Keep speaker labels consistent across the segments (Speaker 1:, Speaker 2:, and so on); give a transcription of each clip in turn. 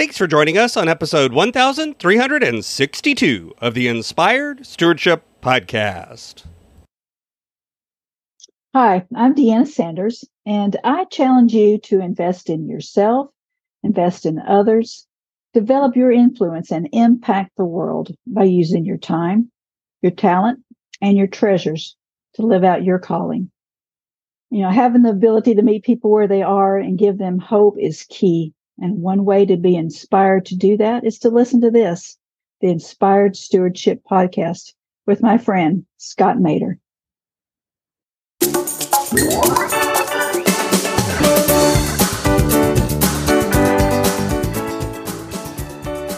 Speaker 1: Thanks for joining us on episode 1362 of the Inspired Stewardship Podcast.
Speaker 2: Hi, I'm DeAnna Sanders, and I challenge you to invest in yourself, invest in others, develop your influence, and impact the world by using your time, your talent, and your treasures to live out your calling. You know, having the ability to meet people where they are and give them hope is key and one way to be inspired to do that is to listen to this, the Inspired Stewardship Podcast with my friend, Scott Maderer.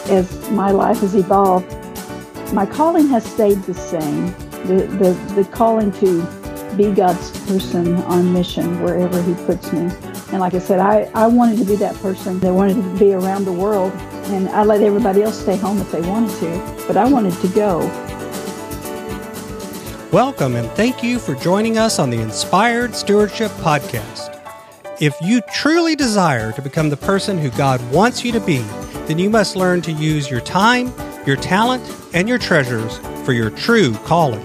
Speaker 2: As my life has evolved, my calling has stayed the same. The, the, the calling to be God's person on mission wherever He puts me and like I said, I, I wanted to be that person that wanted to be around the world. And I let everybody else stay home if they wanted to, but I wanted to go.
Speaker 1: Welcome and thank you for joining us on the Inspired Stewardship Podcast. If you truly desire to become the person who God wants you to be, then you must learn to use your time, your talent, and your treasures for your true calling.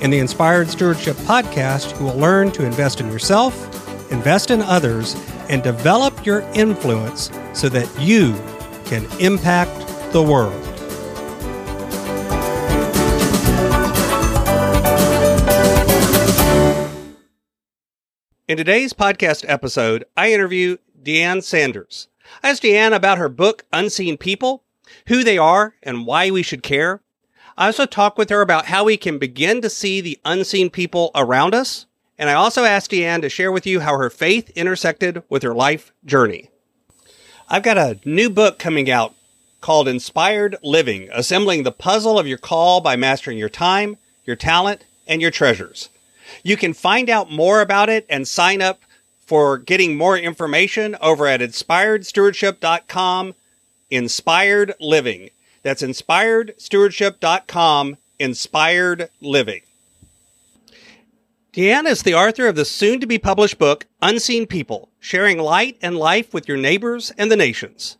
Speaker 1: In the Inspired Stewardship Podcast, you will learn to invest in yourself invest in others, and develop your influence so that you can impact the world. In today's podcast episode, I interview Deanne Sanders. I asked Deanne about her book, Unseen People, who they are, and why we should care. I also talk with her about how we can begin to see the unseen people around us and I also asked Deanne to share with you how her faith intersected with her life journey. I've got a new book coming out called Inspired Living, assembling the puzzle of your call by mastering your time, your talent, and your treasures. You can find out more about it and sign up for getting more information over at inspiredstewardship.com. Inspired Living. That's inspiredstewardship.com. Inspired Living. Deanne is the author of the soon to be published book, Unseen People Sharing Light and Life with Your Neighbors and the Nations.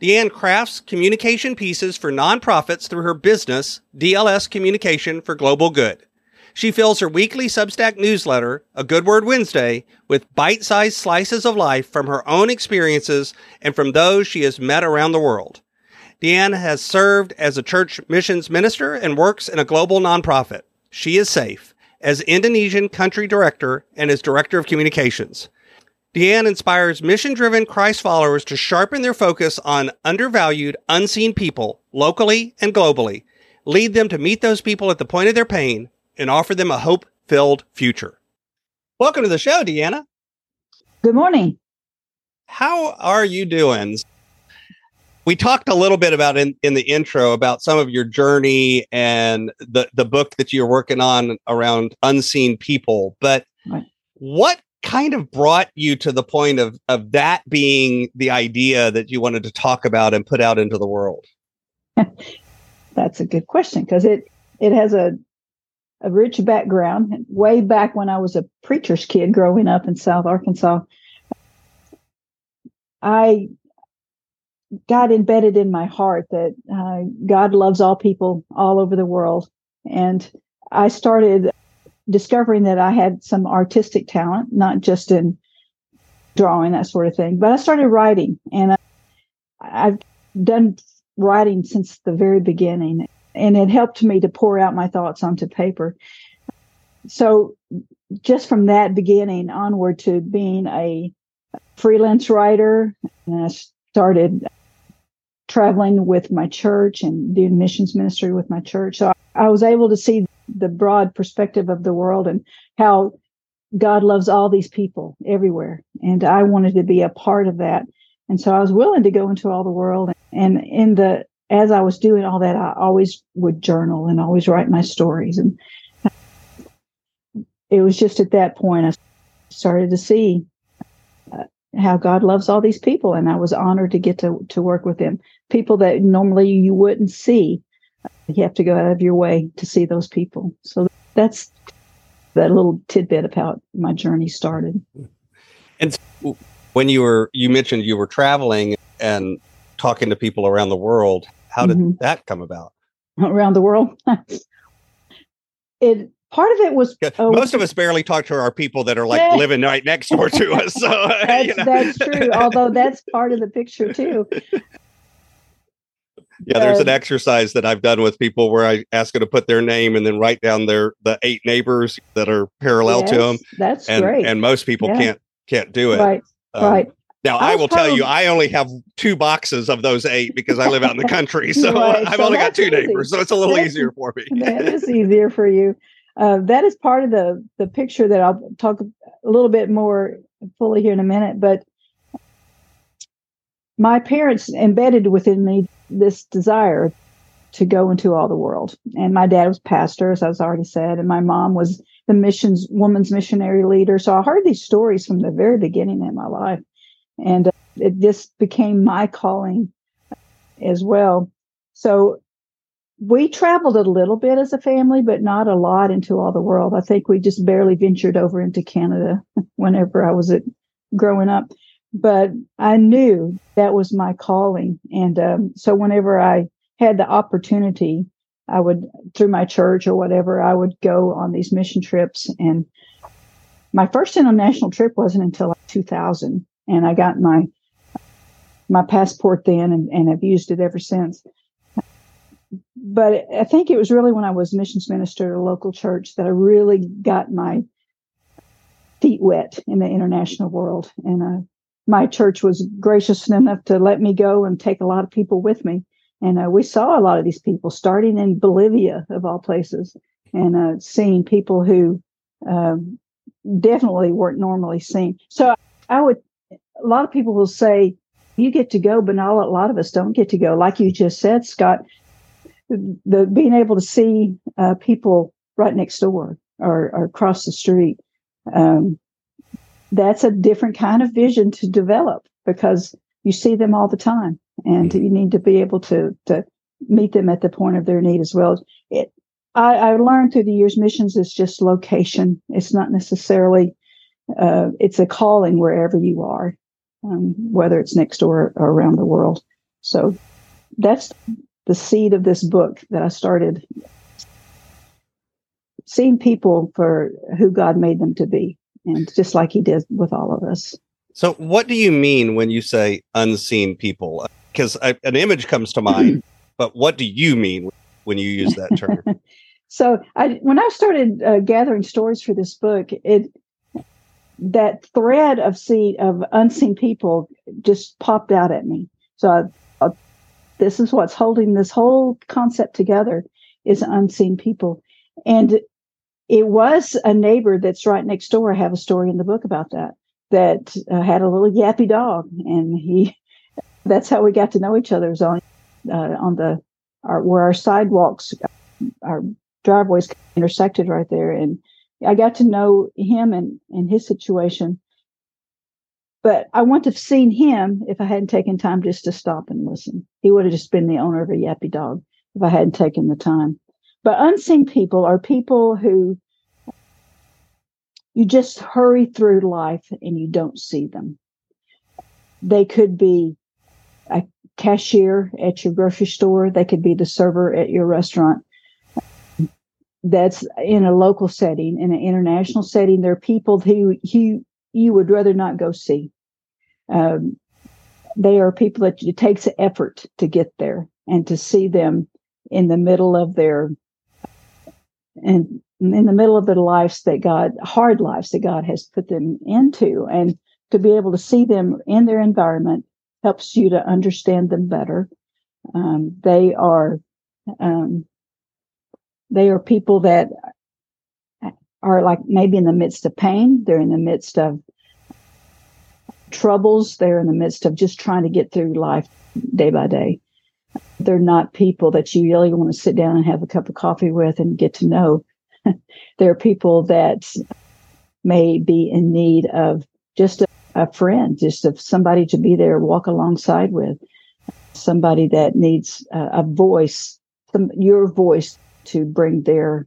Speaker 1: Deanne crafts communication pieces for nonprofits through her business, DLS Communication for Global Good. She fills her weekly Substack newsletter, A Good Word Wednesday, with bite sized slices of life from her own experiences and from those she has met around the world. Deanne has served as a church missions minister and works in a global nonprofit. She Is Safe as Indonesian country director and as director of communications. Deanne inspires mission driven Christ followers to sharpen their focus on undervalued, unseen people locally and globally, lead them to meet those people at the point of their pain, and offer them a hope filled future. Welcome to the show, DeAnna.
Speaker 2: Good morning.
Speaker 1: How are you doing? We talked a little bit about in, in the intro about some of your journey and the, the book that you're working on around unseen people but right. what kind of brought you to the point of of that being the idea that you wanted to talk about and put out into the world
Speaker 2: that's a good question because it it has a a rich background way back when i was a preacher's kid growing up in south arkansas i God embedded in my heart that uh, God loves all people all over the world. And I started discovering that I had some artistic talent, not just in drawing, that sort of thing, but I started writing. And I, I've done writing since the very beginning. And it helped me to pour out my thoughts onto paper. So, just from that beginning onward to being a freelance writer, and I started traveling with my church and doing missions ministry with my church. So I was able to see the broad perspective of the world and how God loves all these people everywhere. And I wanted to be a part of that. And so I was willing to go into all the world. And in the, as I was doing all that, I always would journal and always write my stories. And it was just at that point I started to see uh, how God loves all these people. And I was honored to get to, to work with them. People that normally you wouldn't see. You have to go out of your way to see those people. So that's that little tidbit of how my journey started.
Speaker 1: And when you were, you mentioned you were traveling and talking to people around the world. How did mm-hmm. that come about?
Speaker 2: Around the world, it part of it was
Speaker 1: oh, most of us barely talk to our people that are like yeah. living right next door to us. So
Speaker 2: that's, you know. that's true. Although that's part of the picture too.
Speaker 1: Yeah, there's an exercise that I've done with people where I ask them to put their name and then write down their the eight neighbors that are parallel yes, to them.
Speaker 2: That's
Speaker 1: and,
Speaker 2: great.
Speaker 1: And most people yeah. can't can't do it.
Speaker 2: Right. Um, right.
Speaker 1: Now I, I will tell you, I only have two boxes of those eight because I live out in the country, so right. I've so only got two easy. neighbors, so it's a little that's, easier for me.
Speaker 2: that is easier for you. Uh, that is part of the the picture that I'll talk a little bit more fully here in a minute. But my parents embedded within me this desire to go into all the world, and my dad was pastor, as I was already said, and my mom was the missions woman's missionary leader. So I heard these stories from the very beginning in my life and uh, it, this became my calling as well. So we traveled a little bit as a family, but not a lot into all the world. I think we just barely ventured over into Canada whenever I was at, growing up. But I knew that was my calling. And um, so whenever I had the opportunity, I would, through my church or whatever, I would go on these mission trips. And my first international trip wasn't until like 2000 and I got my my passport then and, and have used it ever since. But I think it was really when I was missions minister at a local church that I really got my feet wet in the international world. And uh, my church was gracious enough to let me go and take a lot of people with me. And uh, we saw a lot of these people starting in Bolivia, of all places, and uh, seeing people who um, definitely weren't normally seen. So I would a lot of people will say, you get to go, but not a lot of us don't get to go. Like you just said, Scott, the being able to see uh, people right next door or, or across the street, um, that's a different kind of vision to develop because you see them all the time, and mm-hmm. you need to be able to to meet them at the point of their need as well. It, I, I learned through the years, missions is just location. It's not necessarily. Uh, it's a calling wherever you are um, whether it's next door or around the world. So that's the seed of this book that I started seeing people for who God made them to be, and just like He did with all of us.
Speaker 1: So, what do you mean when you say unseen people? Because an image comes to mind, but what do you mean when you use that term?
Speaker 2: so, I, when I started uh, gathering stories for this book, it that thread of see of unseen people just popped out at me. So I, I, this is what's holding this whole concept together is unseen people. And it was a neighbor that's right next door. I have a story in the book about that, that uh, had a little yappy dog. And he, that's how we got to know each other was on, uh, on the, our, where our sidewalks, our driveways intersected right there. And I got to know him and, and his situation. But I wouldn't have seen him if I hadn't taken time just to stop and listen. He would have just been the owner of a yappy dog if I hadn't taken the time. But unseen people are people who you just hurry through life and you don't see them. They could be a cashier at your grocery store. They could be the server at your restaurant that's in a local setting, in an international setting. There are people who you you would rather not go see. Um, they are people that it takes effort to get there and to see them in the middle of their and in the middle of their lives that God hard lives that God has put them into and to be able to see them in their environment helps you to understand them better. Um, they are um, they are people that are like maybe in the midst of pain. They're in the midst of troubles. They're in the midst of just trying to get through life day by day. They're not people that you really want to sit down and have a cup of coffee with and get to know. They're people that may be in need of just a, a friend, just of somebody to be there, walk alongside with, somebody that needs a, a voice, some, your voice to bring their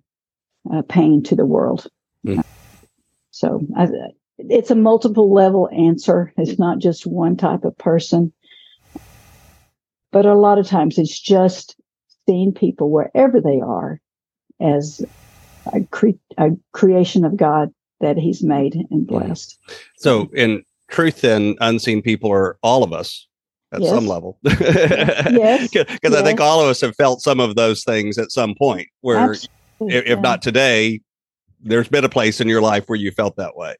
Speaker 2: uh, pain to the world. Mm. So I, it's a multiple level answer. It's not just one type of person. But a lot of times it's just seeing people wherever they are as a, cre- a creation of God that He's made and blessed.
Speaker 1: So, in truth, then, unseen people are all of us at yes. some level. yes. Because yes. I think all of us have felt some of those things at some point, where if, if not today, there's been a place in your life where you felt that way.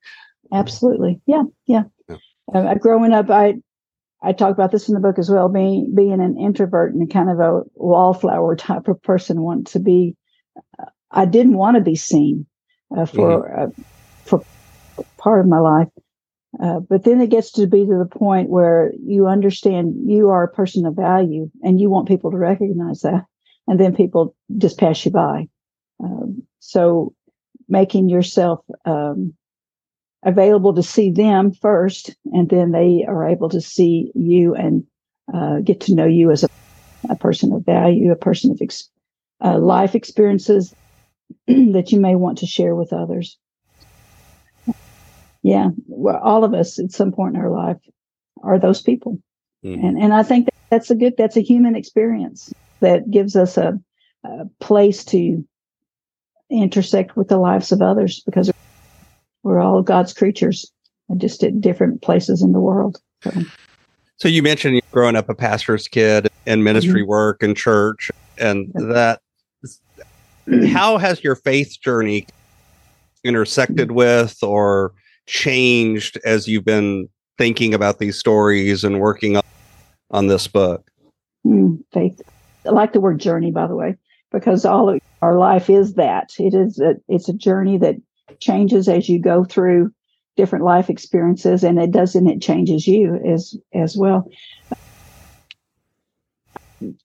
Speaker 2: Absolutely. Yeah. Yeah. yeah. Uh, growing up, I I talk about this in the book as well. Being being an introvert and kind of a wallflower type of person, want to be. Uh, I didn't want to be seen uh, for mm-hmm. uh, for part of my life, uh, but then it gets to be to the point where you understand you are a person of value, and you want people to recognize that, and then people just pass you by. Um, so, making yourself um, available to see them first, and then they are able to see you and uh, get to know you as a, a, person of value, a person of ex- uh, life experiences that you may want to share with others. Yeah, well, all of us at some point in our life are those people, mm-hmm. and and I think that's a good that's a human experience that gives us a, a place to intersect with the lives of others because we're all God's creatures, just at different places in the world. So,
Speaker 1: so you mentioned growing up a pastor's kid and ministry mm-hmm. work and church, and that. How has your faith journey intersected mm-hmm. with or changed as you've been thinking about these stories and working on, on this book?
Speaker 2: Mm, faith. I like the word journey, by the way, because all of our life is that. It is a, it's a journey that changes as you go through different life experiences and it doesn't it changes you as as well.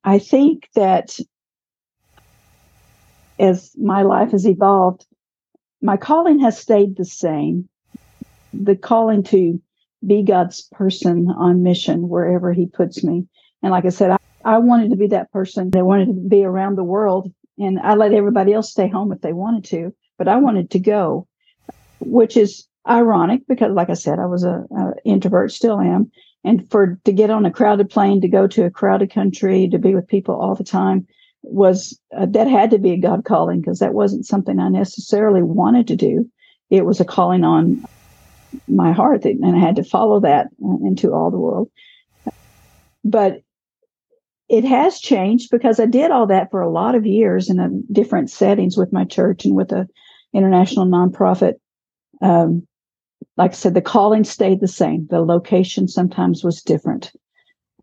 Speaker 2: I think that as my life has evolved my calling has stayed the same. The calling to be god's person on mission wherever he puts me. And like i said i, I wanted to be that person that wanted to be around the world and i let everybody else stay home if they wanted to but I wanted to go, which is ironic because, like I said, I was a, a introvert, still am, and for to get on a crowded plane to go to a crowded country to be with people all the time was uh, that had to be a God calling because that wasn't something I necessarily wanted to do. It was a calling on my heart, and I had to follow that uh, into all the world. But it has changed because I did all that for a lot of years in different settings with my church and with a international nonprofit. Um, like I said, the calling stayed the same. The location sometimes was different.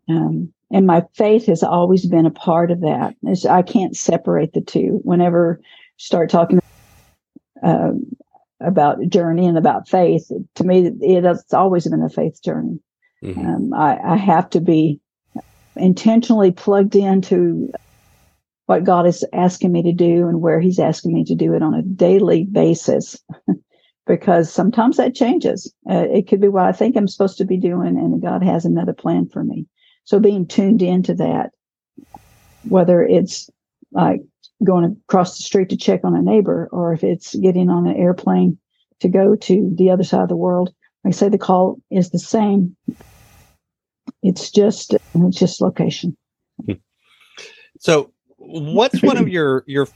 Speaker 2: Um, and my faith has always been a part of that. It's, I can't separate the two. Whenever you start talking uh, about journey and about faith, to me, it, it's always been a faith journey. Mm-hmm. Um, I, I have to be intentionally plugged into what God is asking me to do and where He's asking me to do it on a daily basis. because sometimes that changes. Uh, it could be what I think I'm supposed to be doing, and God has another plan for me. So being tuned into that, whether it's like going across the street to check on a neighbor, or if it's getting on an airplane to go to the other side of the world, I say, the call is the same. It's just it's just location.
Speaker 1: So what's one of your your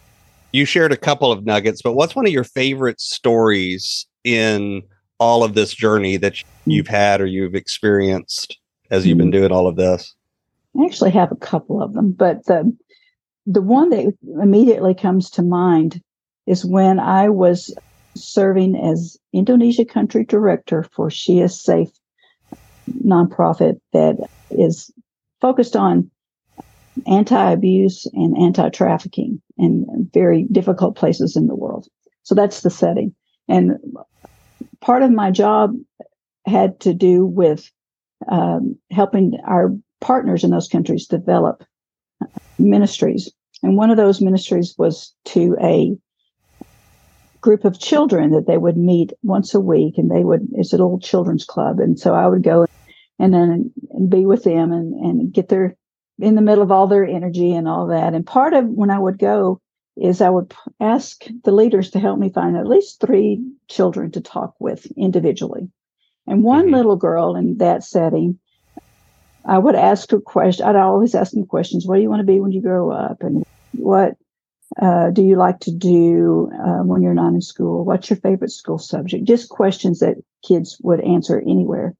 Speaker 1: you shared a couple of nuggets, but what's one of your favorite stories in all of this journey that hmm. you've had or you've experienced as you've been hmm. doing all of this?
Speaker 2: I actually have a couple of them, but the the one that immediately comes to mind is when I was serving as Indonesia country director for She Is Safe nonprofit that is focused on anti-abuse and anti-trafficking in very difficult places in the world. So that's the setting. And part of my job had to do with um, helping our partners in those countries develop ministries. And one of those ministries was to a group of children that they would meet once a week and they would, it's an old children's club. And so I would go and then be with them and, and get their in the middle of all their energy and all that. And part of when I would go is I would ask the leaders to help me find at least three children to talk with individually. And one mm-hmm. little girl in that setting I would ask her questions. I'd always ask them questions. What do you want to be when you grow up? And what uh, do you like to do uh, when you're not in school? What's your favorite school subject? Just questions that kids would answer anywhere.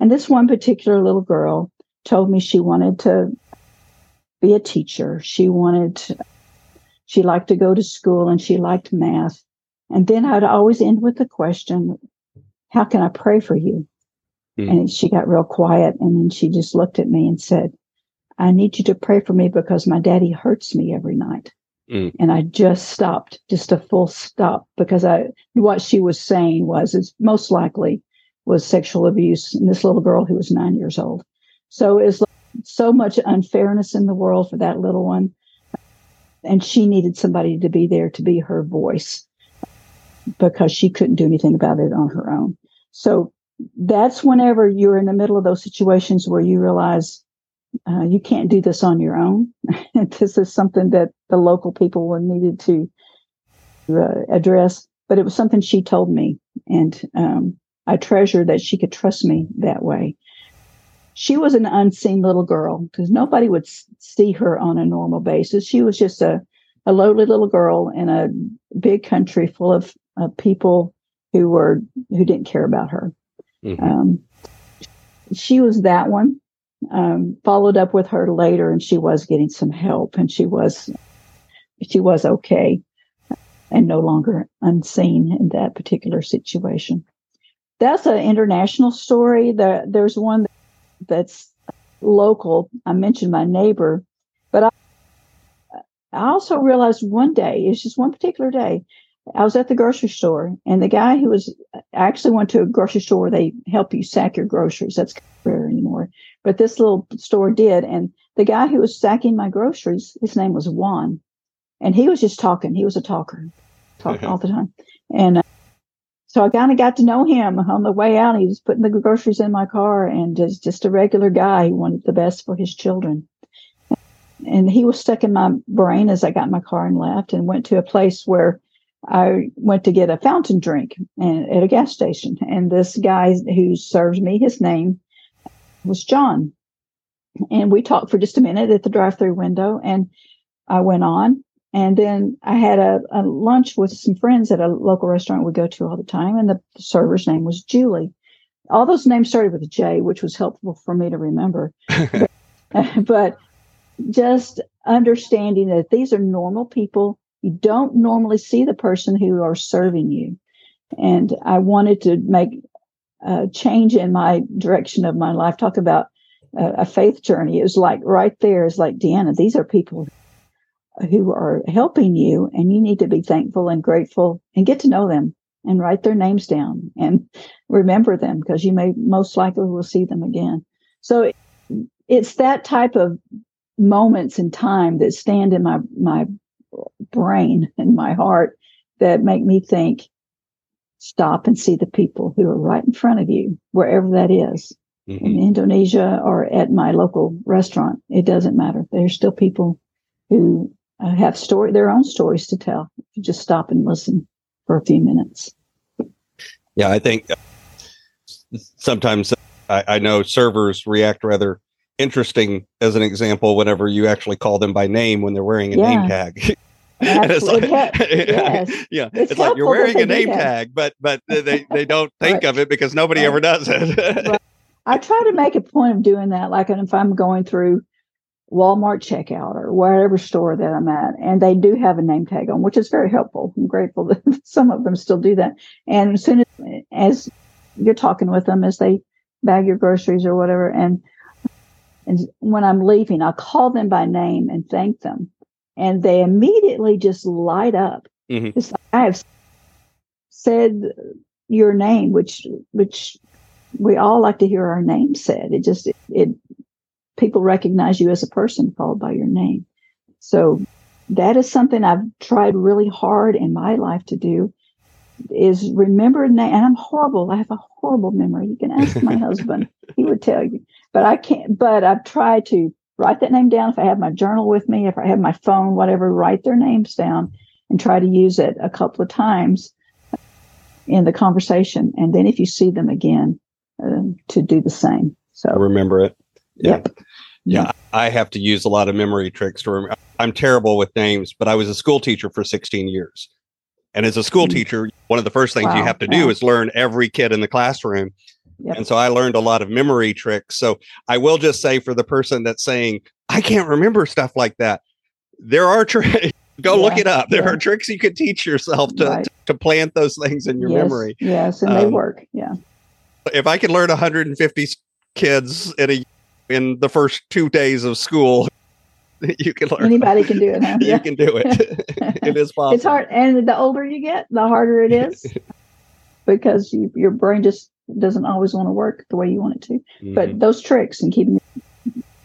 Speaker 2: And this one particular little girl told me she wanted to be a teacher. She wanted, she liked to go to school and she liked math. And then I'd always end with the question, How can I pray for you? Mm. And she got real quiet. And then she just looked at me and said, I need you to pray for me because my daddy hurts me every night. Mm. And I just stopped, just a full stop, because I what she was saying was it's most likely was sexual abuse in this little girl who was nine years old. So it's so much unfairness in the world for that little one. And she needed somebody to be there to be her voice because she couldn't do anything about it on her own. So that's whenever you're in the middle of those situations where you realize uh, you can't do this on your own. this is something that the local people needed to uh, address. But it was something she told me, and um, I treasure that she could trust me that way. She was an unseen little girl because nobody would see her on a normal basis. She was just a, a lowly little girl in a big country full of uh, people who were who didn't care about her. Mm-hmm. Um, she was that one um, followed up with her later and she was getting some help and she was she was okay and no longer unseen in that particular situation that's an international story there, there's one that's local i mentioned my neighbor but i i also realized one day it's just one particular day I was at the grocery store, and the guy who was I actually went to a grocery store where they help you sack your groceries. That's rare anymore, but this little store did. And the guy who was sacking my groceries, his name was Juan, and he was just talking. He was a talker, talking all the time. And uh, so I kind of got to know him on the way out. He was putting the groceries in my car, and just just a regular guy who wanted the best for his children. And he was stuck in my brain as I got my car and left, and went to a place where I went to get a fountain drink and, at a gas station. And this guy who serves me, his name was John. And we talked for just a minute at the drive through window and I went on. And then I had a, a, lunch with some friends at a local restaurant we go to all the time. And the server's name was Julie. All those names started with a J, which was helpful for me to remember. but, but just understanding that these are normal people you don't normally see the person who are serving you. And I wanted to make a change in my direction of my life. Talk about a, a faith journey. It was like right there. is like, DeAnna, these are people who are helping you and you need to be thankful and grateful and get to know them and write their names down and remember them because you may most likely will see them again. So it's that type of moments in time that stand in my my brain and my heart that make me think stop and see the people who are right in front of you, wherever that is. Mm-hmm. In Indonesia or at my local restaurant, it doesn't matter. There's still people who have story their own stories to tell. You just stop and listen for a few minutes.
Speaker 1: Yeah, I think uh, sometimes uh, I, I know servers react rather interesting as an example whenever you actually call them by name when they're wearing a yeah. name tag. it's like, yes. yeah, it's, it's like you're wearing a name tag, but but they they don't think right. of it because nobody right. ever does it.
Speaker 2: right. I try to make a point of doing that, like if I'm going through Walmart checkout or whatever store that I'm at, and they do have a name tag on, which is very helpful. I'm grateful that some of them still do that. And as soon as, as you're talking with them, as they bag your groceries or whatever, and and when I'm leaving, I'll call them by name and thank them and they immediately just light up. Mm-hmm. It's like I have said your name, which which we all like to hear our name said. It just it, it people recognize you as a person called by your name. So that is something I've tried really hard in my life to do is remember name and I'm horrible. I have a horrible memory. You can ask my husband. He would tell you. But I can't but I've tried to write that name down. If I have my journal with me, if I have my phone, whatever, write their names down and try to use it a couple of times in the conversation. And then if you see them again, uh, to do the same. So
Speaker 1: remember it.
Speaker 2: Yep.
Speaker 1: Yeah, I have to use a lot of memory tricks to remember. I'm terrible with names, but I was a school teacher for 16 years. And as a school
Speaker 2: Mm.
Speaker 1: teacher, one of the first things you have to do
Speaker 2: wow.
Speaker 1: is learn every kid in the classroom.
Speaker 2: Yep.
Speaker 1: And so I learned a lot of memory tricks. So I will just say for the person that's saying, I can't remember stuff like that, there are tricks. Go look it up. There
Speaker 2: yeah.
Speaker 1: are tricks you could teach yourself to,
Speaker 2: Right.
Speaker 1: to plant those things in your
Speaker 2: yes,
Speaker 1: memory.
Speaker 2: Yes, and they
Speaker 1: Um,
Speaker 2: work. Yeah.
Speaker 1: If I could learn 150 kids in a in the first two days of school, you can learn.
Speaker 2: Anybody can do it, huh?
Speaker 1: you
Speaker 2: Yeah.
Speaker 1: can do it. it is possible.
Speaker 2: It's hard, and the older you get, the harder it is because you, your brain just doesn't always want to work the way you want it to.
Speaker 1: Mhm.
Speaker 2: But those tricks and keeping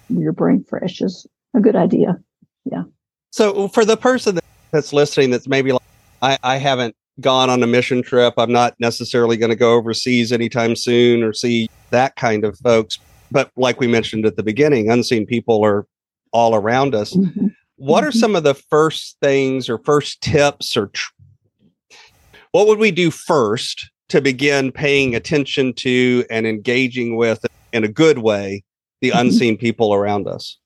Speaker 2: your brain fresh is a good idea. Yeah.
Speaker 1: So for the person that's listening, that's maybe like, I, I haven't gone on a mission trip. I'm not necessarily going to go overseas anytime soon or see that kind of folks. But like we mentioned at the beginning, unseen people are all around us.
Speaker 2: Mhm.
Speaker 1: What are
Speaker 2: Mhm.
Speaker 1: some of the first things or first tips or tr- what would we do first to begin paying attention to and engaging with in a good way the
Speaker 2: Mhm.
Speaker 1: unseen people around us?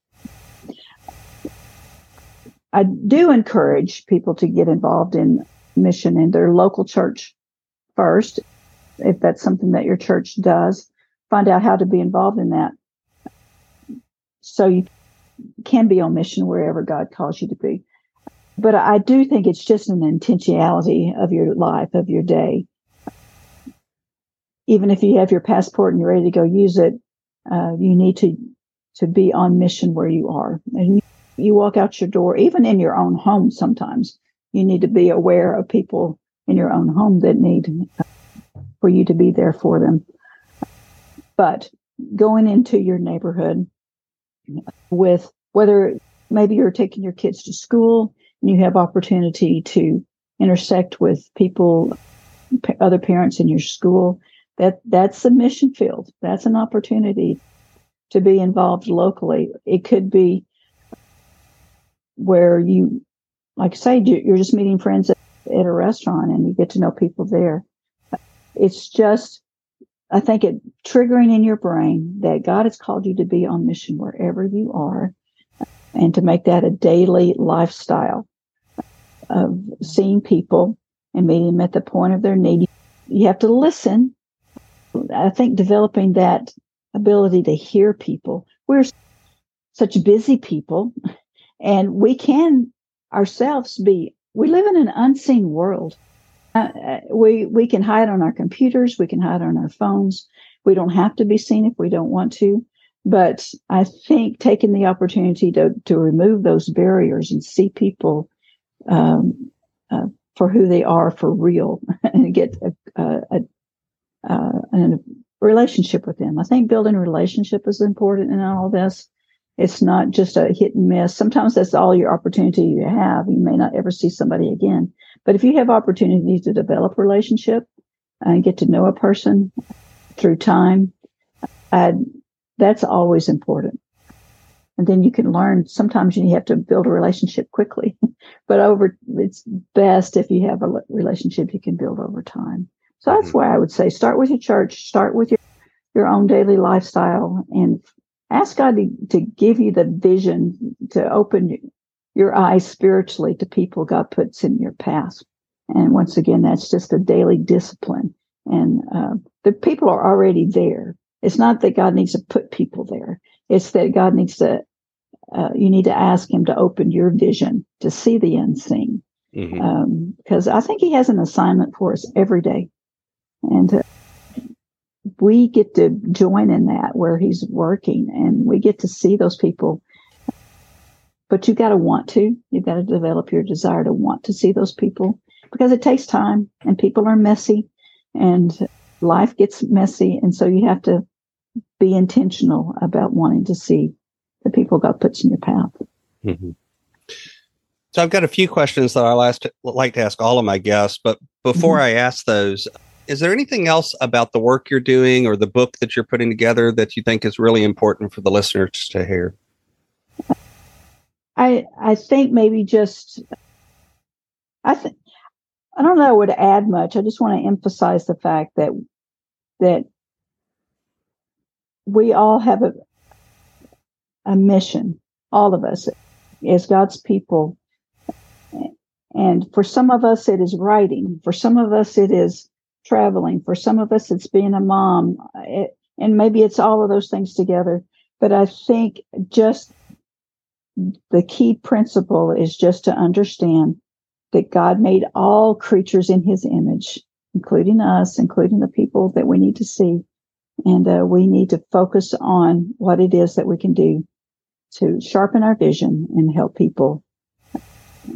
Speaker 2: I do encourage people to get involved in mission in their local church first. If that's something that your church does, find out how to be involved in that. So you can be on mission wherever God calls you to be. But I do think it's just an intentionality of your life, of your day. Even if you have your passport and you're ready to go use it, uh, you need to to be on mission where you are. And you, you walk out your door, even in your own home. Sometimes you need to be aware of people in your own home that need uh, for you to be there for them. But going into your neighborhood with whether maybe you're taking your kids to school and you have opportunity to intersect with people, other parents in your school, that that's a mission field. That's an opportunity to be involved locally. It could be where you, like I say, you- you're just meeting friends at, at a restaurant and you get to know people there. It's just, I think it triggering in your brain that God has called you to be on mission wherever you are and to make that a daily lifestyle of seeing people and meeting them at the point of their need. You have to listen. I think developing that ability to hear people. We're such busy people and we can ourselves be, we live in an unseen world. Uh, uh, we, we can hide on our computers. We can hide on our phones. We don't have to be seen if we don't want to. But I think taking the opportunity to, to remove those barriers and see people um, uh, for who they are for real and get a, a, a, uh, a relationship with them. I think building a relationship is important in all this. It's not just a hit and miss. Sometimes that's all your opportunity you have. You may not ever see somebody again. But if you have opportunities to develop relationship and get to know a person through time, uh, that's always important. And then you can learn. Sometimes you have to build a relationship quickly, but over it's best if you have a relationship you can build over time. So that's
Speaker 1: Mhm.
Speaker 2: why I would say start with your church, start with your your own daily lifestyle, and ask God to, to give you the vision to open your eyes spiritually to people God puts in your path. And once again, that's just a daily discipline. And uh, the people are already there. It's not that God needs to put people there. It's that God needs to, uh, you need to ask Him to open your vision to see the unseen.
Speaker 1: Mhm.
Speaker 2: Um, because I think He has an assignment for us every day. And uh, we get to join in that where He's working and we get to see those people. But you got to want to, you've got to develop your desire to want to see those people because it takes time and people are messy and life gets messy. And so you have to be intentional about wanting to see the people God puts in your path.
Speaker 1: Mhm. So I've got a few questions that I last like to ask all of my guests, but before I ask those, is there anything else about the work you're doing or the book that you're putting together that you think is really important for the listeners to hear?
Speaker 2: I I think maybe just I think I don't know would add much. I just want to emphasize the fact that that we all have a a mission, all of us as God's people. And for some of us, it is writing. For some of us, it is traveling. For some of us, it's being a mom. It, and maybe it's all of those things together. But I think just the key principle is just to understand that God made all creatures in his image, including us, including the people that we need to see. And uh, we need to focus on what it is that we can do to sharpen our vision and help people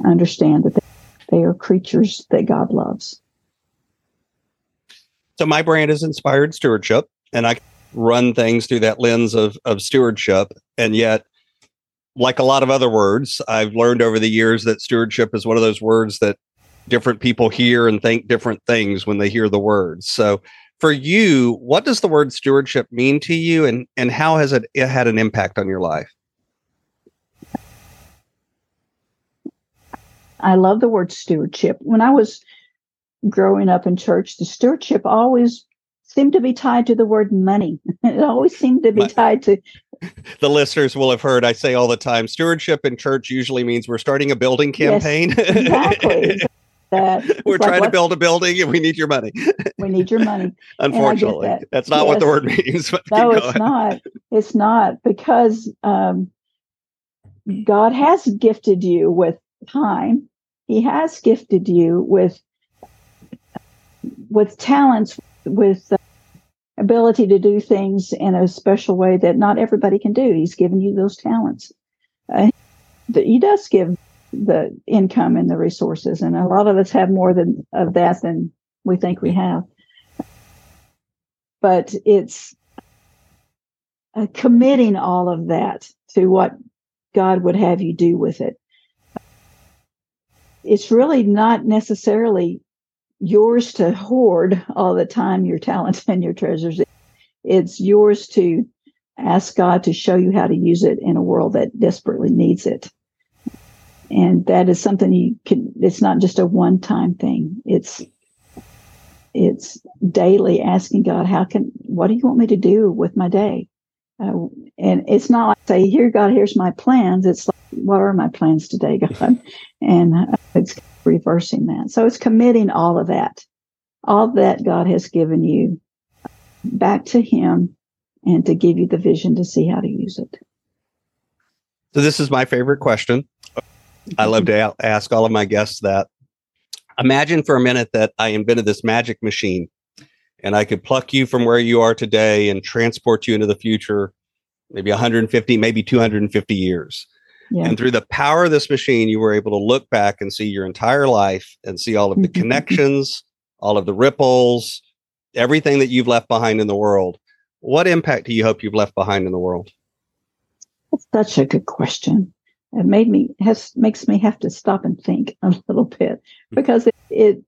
Speaker 2: understand that they are creatures that God loves.
Speaker 1: So my brand is inspired stewardship, and I run things through that lens of of stewardship. And yet, like a lot of other words, I've learned over the years that stewardship is one of those words that different people hear and think different things when they hear the words. So for you, what does the word stewardship mean to you and, and how has it, it had an impact on your life?
Speaker 2: I love the word stewardship. When I was growing up in church, the stewardship always seemed to be tied to the word money. it always seemed to be tied to.
Speaker 1: The listeners will have heard I say all the time stewardship in church usually means we're starting a building campaign.
Speaker 2: Yes, exactly.
Speaker 1: that we're trying to build a building and we need your money.
Speaker 2: we need your money.
Speaker 1: Unfortunately, that. that's not yes. what the word means.
Speaker 2: no, it's not. It's not because um, God has gifted you with time. He has gifted you with with talents, with uh, ability to do things in a special way that not everybody can do. He's given you those talents. Uh, he does give the income and the resources, and a lot of us have more than of that than we think we have. But it's uh, committing all of that to what God would have you do with it. It's really not necessarily yours to hoard all the time your talents and your treasures. It's yours to ask God to show you how to use it in a world that desperately needs it. And that is something you can, it's not just a one time thing. It's, it's daily asking God, how can, what do you want me to do with my day? Uh, and it's not like say, here, God, here's my plans. It's like, what are my plans today, God? And uh, it's reversing that. So it's committing all of that, all that God has given you back to Him and to give you the vision to see how to use it.
Speaker 1: So, this is my favorite question. I love to ask all of my guests that. Imagine for a minute that I invented this magic machine and I could pluck you from where you are today and transport you into the future, maybe 150, maybe 250 years. Yeah. And through the power of this machine, you were able to look back and see your entire life and see all of the mm-hmm. connections, all of the ripples, everything that you've left behind in the world. What impact do you hope you've left behind in the world?
Speaker 2: That's such a good question. It made me has makes me have to stop and think a little bit hmm. because it, it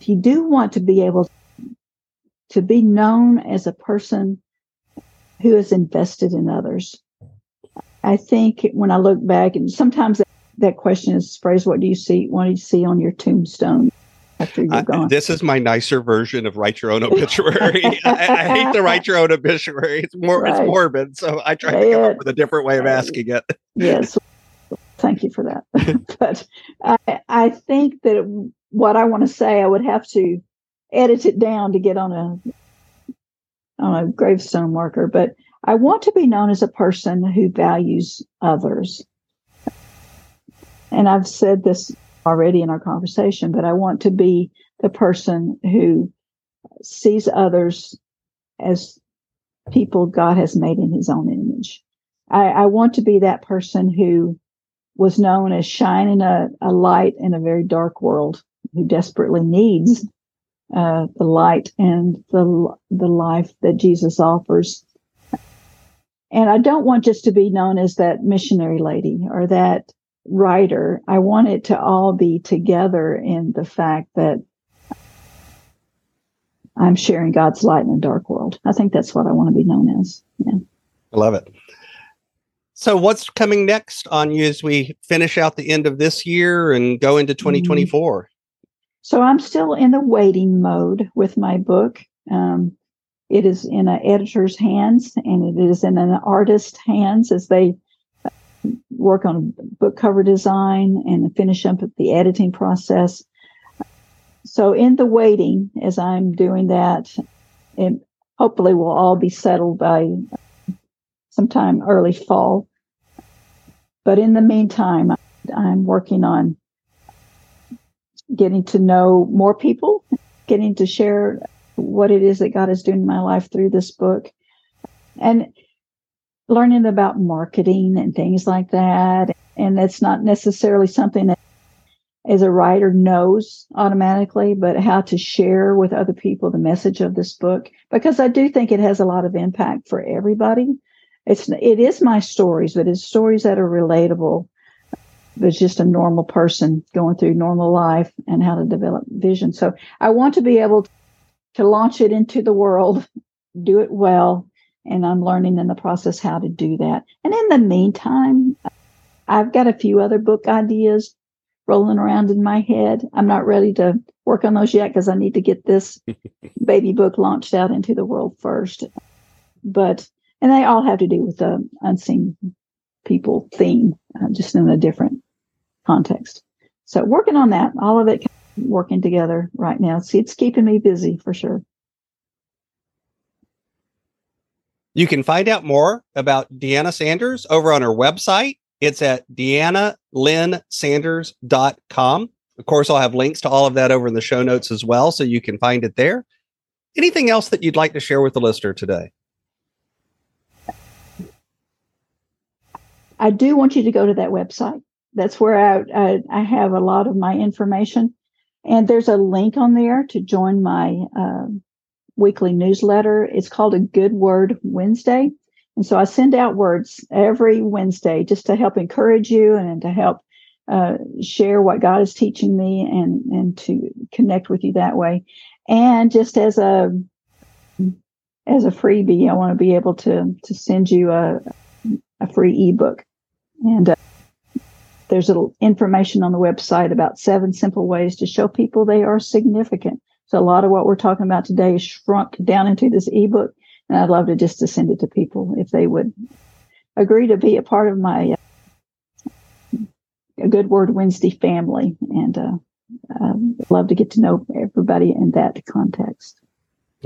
Speaker 2: if you do want to be able to be known as a person who is invested in others, I think when I look back, and sometimes that question is phrased, "What do you see? What do you see on your tombstone?" After you're uh, gone.
Speaker 1: this is my nicer version of write your own obituary. I, I, hate to write your own obituary; it's more right. it's morbid, so I try to come up with a different way of asking it.
Speaker 2: yes, thank you for that. but I, I think that what I want to say, I would have to edit it down to get on a on a gravestone marker, but I want to be known as a person who values others. And I've said this already in our conversation, but I want to be the person who sees others as people God has made in his own image. I, I want to be that person who was known as shining a, a light in a very dark world who desperately needs uh, the light and the the life that Jesus offers and I don't want just to be known as that missionary lady or that writer. I want it to all be together in the fact that I'm sharing God's light in a dark world. I think that's what I want to be known as. Yeah.
Speaker 1: I love it. So, what's coming next on you as we finish out the end of this year and go into 2024? Mm-hmm.
Speaker 2: So, I'm still in the waiting mode with my book. Um, it is in an editor's hands and it is in an artist's hands as they uh, work on book cover design and finish up the editing process. So in the waiting, as I'm doing that, and hopefully we'll all be settled by sometime early fall. But in the meantime, I'm working on getting to know more people, getting to share what it is that God is doing in my life through this book, and learning about marketing and things like that. And it's not necessarily something that as a writer knows automatically, but how to share with other people the message of this book, because I do think it has a lot of impact for everybody. It's, it is my stories, but it's stories that are relatable. It's just a normal person going through normal life and how to develop vision. So I want to be able to launch it into the world, do it well, and I'm learning in the process how to do that. And in the meantime, I've got a few other book ideas rolling around in my head. I'm not ready to work on those yet because I need to get this baby book launched out into the world first. But, and they all have to do with the unseen people theme, uh, just in a different context. So working on that, all of it working together right now. See, it's keeping me busy for sure.
Speaker 1: You can find out more about DeAnna Sanders over on her website. It's at deannalynnsanders.com. Of course, I'll have links to all of that over in the show notes as well, so you can find it there. Anything else that you'd like to share with the listener today?
Speaker 2: I do want you to go to that website. That's where I, I, I have a lot of my information. And there's a link on there to join my uh, weekly newsletter. It's called a Good Word Wednesday. And so I send out words every Wednesday just to help encourage you and to help uh, share what God is teaching me and, and to connect with you that way. And just as a, as a freebie, I want to be able to, to send you a, a free ebook. And uh, there's information on the website about seven simple ways to show people they are significant. So a lot of what we're talking about today is shrunk down into this ebook, and I'd love to just to send it to people if they would agree to be a part of my uh, a Good Word Wednesday family, and uh, um, love to get to know everybody in that context.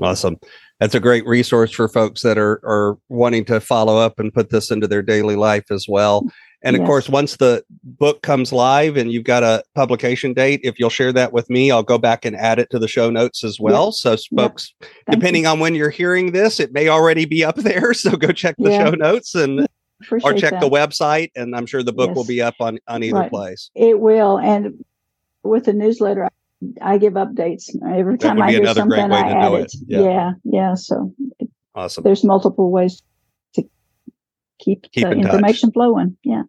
Speaker 1: Awesome. That's a great resource for folks that are are wanting to follow up and put this into their daily life as well. And of course, once the book comes live and you've got a publication date, if you'll share that with me, I'll go back and add it to the show notes as well. So, folks, depending you. on when you're hearing this, it may already be up there. So, go check the yeah. show notes and or check that. the website, and I'm sure the book yes. will be up on on either right. place.
Speaker 2: It will, and with the newsletter, I give updates every time I hear something. I add it. it. Yeah. yeah, yeah. So,
Speaker 1: awesome.
Speaker 2: There's multiple ways to keep, keep the in information touch. flowing. Yeah.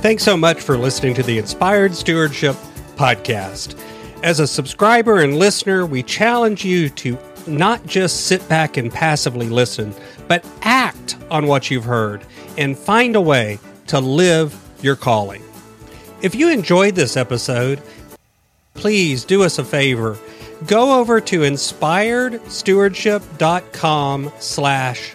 Speaker 1: Thanks so much for listening to the Inspired Stewardship Podcast. As a subscriber and listener, we challenge you to not just sit back and passively listen, but act on what you've heard and find a way to live your calling. If you enjoyed this episode, please do us a favor. Go over to inspiredstewardship.com slash